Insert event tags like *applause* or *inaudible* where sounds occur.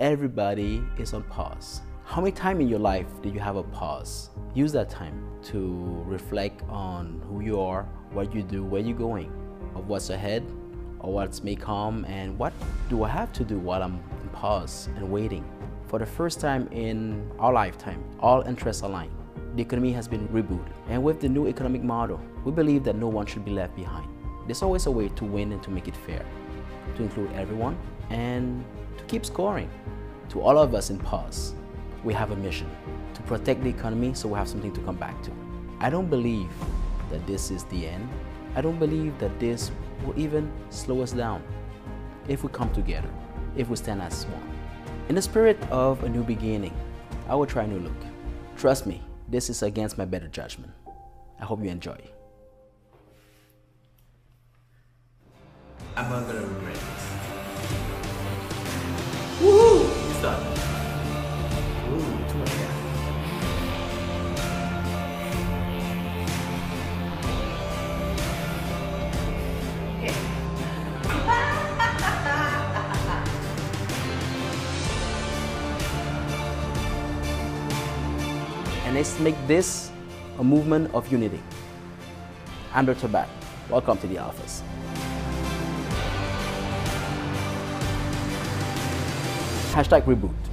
everybody is on pause. How many times in your life did you have a pause? Use that time to reflect on who you are, what you do, where you're going, of what's ahead, or what's may come, and what do I have to do while I'm in pause and waiting. For the first time in our lifetime, all interests align. The economy has been rebooted, and with the new economic model, we believe that no one should be left behind. There's always a way to win and to make it fair, to include everyone, and to keep scoring. To all of us in pause, we have a mission to protect the economy so we have something to come back to. I don't believe that this is the end. I don't believe that this will even slow us down if we come together, if we stand as one. In the spirit of a new beginning, I will try a new look. Trust me, this is against my better judgment. I hope you enjoy. I'm not gonna regret this. Woohoo! It's done. Ooh, too much gas. *laughs* And let's make this a movement of unity. I'm Dr. Bat. Welcome to the office. Hashtag reboot.